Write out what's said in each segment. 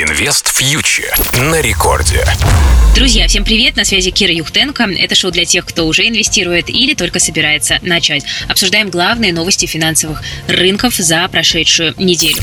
Инвест фьючер на рекорде. Друзья, всем привет, на связи Кира Юхтенко. Это шоу для тех, кто уже инвестирует или только собирается начать. Обсуждаем главные новости финансовых рынков за прошедшую неделю.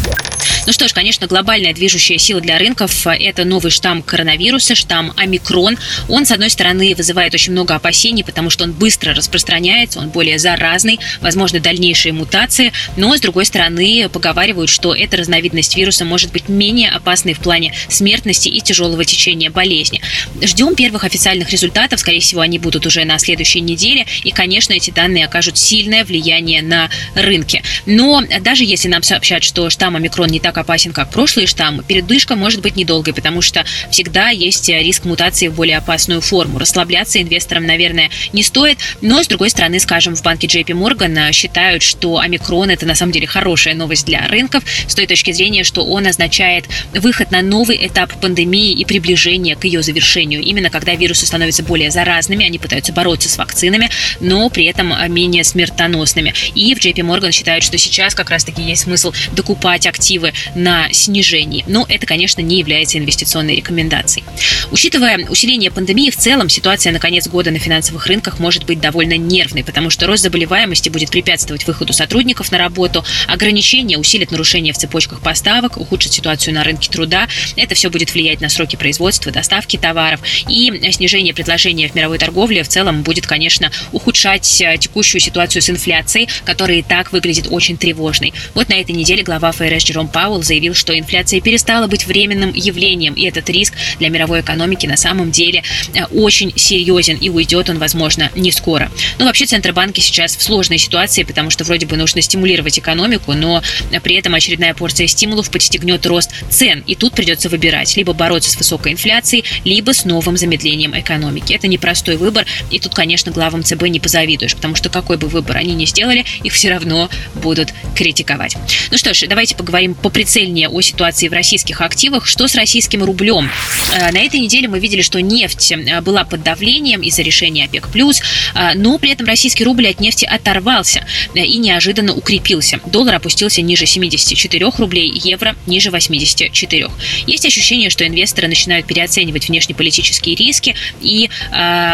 Ну что ж, конечно, глобальная движущая сила для рынков – это новый штамм коронавируса, штамм омикрон. Он, с одной стороны, вызывает очень много опасений, потому что он быстро распространяется, он более заразный, возможно, дальнейшие мутации, но, с другой стороны, поговаривают, что эта разновидность вируса может быть менее опасной в плане смертности и тяжелого течения болезни. Ждем первых официальных результатов, скорее всего, они будут уже на следующей неделе, и, конечно, эти данные окажут сильное влияние на рынки. Но даже если нам сообщат, что штамм омикрон не так опасен, как прошлые штаммы, передышка может быть недолгой, потому что всегда есть риск мутации в более опасную форму. Расслабляться инвесторам, наверное, не стоит, но, с другой стороны, скажем, в банке JP Morgan считают, что омикрон – это на самом деле хорошая новость для рынков с той точки зрения, что он означает выход на новый этап пандемии и приближение к ее завершению. Именно когда вирусы становятся более заразными, они пытаются бороться с вакцинами, но при этом менее смертоносными. И в JP Morgan считают, что сейчас как раз-таки есть смысл докупать активы на снижении. Но это, конечно, не является инвестиционной рекомендацией. Учитывая усиление пандемии, в целом ситуация на конец года на финансовых рынках может быть довольно нервной, потому что рост заболеваемости будет препятствовать выходу сотрудников на работу, ограничения усилят нарушения в цепочках поставок, ухудшат ситуацию на рынке труда. Это все будет влиять на сроки производства, доставки товаров и снижение предложения в мировой торговле в целом будет, конечно, ухудшать э, текущую ситуацию с инфляцией, которая и так выглядит очень тревожной. Вот на этой неделе глава ФРС Джером Пауэлл заявил, что инфляция перестала быть временным явлением, и этот риск для мировой экономики на самом деле э, очень серьезен, и уйдет он, возможно, не скоро. Но вообще Центробанки сейчас в сложной ситуации, потому что вроде бы нужно стимулировать экономику, но при этом очередная порция стимулов подстегнет рост цен, и тут придется выбирать, либо бороться с высокой инфляцией, либо с новым замедлением экономики. Это непростой выбор, и тут, конечно, главам ЦБ не позавидуешь, потому что какой бы выбор они ни сделали, их все равно будут критиковать. Ну что ж, давайте поговорим по прицельнее о ситуации в российских активах. Что с российским рублем? Э, на этой неделе мы видели, что нефть э, была под давлением из-за решения ОПЕК+, э, но при этом российский рубль от нефти оторвался и неожиданно укрепился. Доллар опустился ниже 74 рублей, евро ниже 84. Есть ощущение, что инвесторы начинают переоценивать внешнеполитические риски, и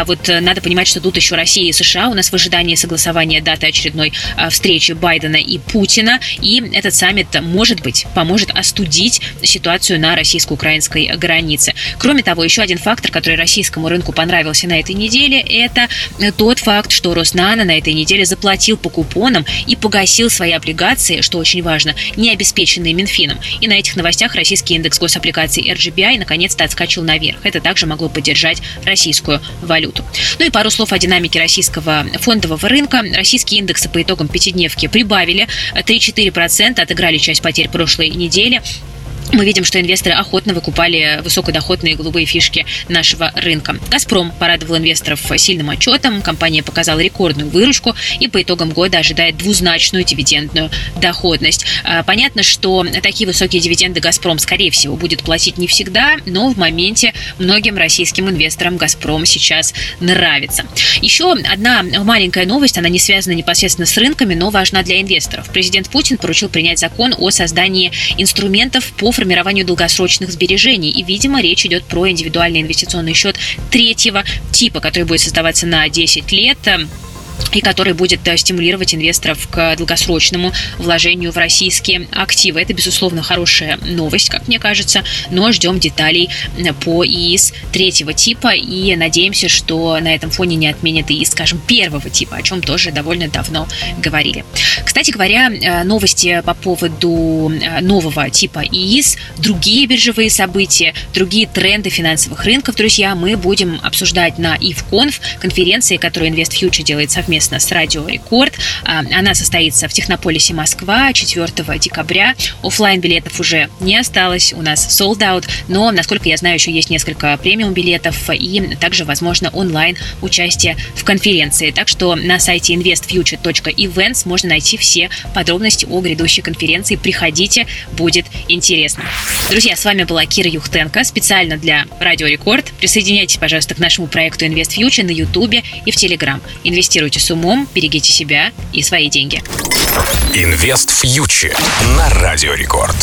вот надо понимать, что тут еще Россия и США у нас в ожидании согласования даты очередной встречи Байдена и Путина, и этот саммит может быть поможет остудить ситуацию на российско-украинской границе. Кроме того, еще один фактор, который российскому рынку понравился на этой неделе, это тот факт, что Роснано на этой неделе заплатил по купонам и погасил свои облигации, что очень важно, не обеспеченные Минфином. И на этих новостях российский индекс гособлигаций RGBI наконец-то отскочил наверх. Это также могло поддержать российскую валюту. Ну и пару слов о динамике российского фондового рынка. Российские индексы по итогам пятидневки прибавили 3-4%, отыграли часть потерь прошлой неделе мы видим, что инвесторы охотно выкупали высокодоходные голубые фишки нашего рынка. «Газпром» порадовал инвесторов сильным отчетом, компания показала рекордную выручку и по итогам года ожидает двузначную дивидендную доходность. А, понятно, что такие высокие дивиденды «Газпром», скорее всего, будет платить не всегда, но в моменте многим российским инвесторам «Газпром» сейчас нравится. Еще одна маленькая новость, она не связана непосредственно с рынками, но важна для инвесторов. Президент Путин поручил принять закон о создании инструментов по формированию долгосрочных сбережений. И, видимо, речь идет про индивидуальный инвестиционный счет третьего типа, который будет создаваться на 10 лет и который будет э, стимулировать инвесторов к долгосрочному вложению в российские активы. Это, безусловно, хорошая новость, как мне кажется, но ждем деталей по ИИС третьего типа и надеемся, что на этом фоне не отменят ИИС, скажем, первого типа, о чем тоже довольно давно говорили. Кстати говоря, э, новости по поводу э, нового типа ИИС, другие биржевые события, другие тренды финансовых рынков, друзья, мы будем обсуждать на IFConf, конференции, которую InvestFuture делает совместно совместно с Радио Рекорд. А, она состоится в Технополисе Москва 4 декабря. Оффлайн билетов уже не осталось, у нас sold out, но, насколько я знаю, еще есть несколько премиум билетов и также, возможно, онлайн участие в конференции. Так что на сайте investfuture.events можно найти все подробности о грядущей конференции. Приходите, будет интересно. Друзья, с вами была Кира Юхтенко специально для Радио Рекорд. Присоединяйтесь, пожалуйста, к нашему проекту Invest на Ютубе и в Телеграм. Инвестируйте с умом, берегите себя и свои деньги. Инвест фьючер на Радио Рекорд.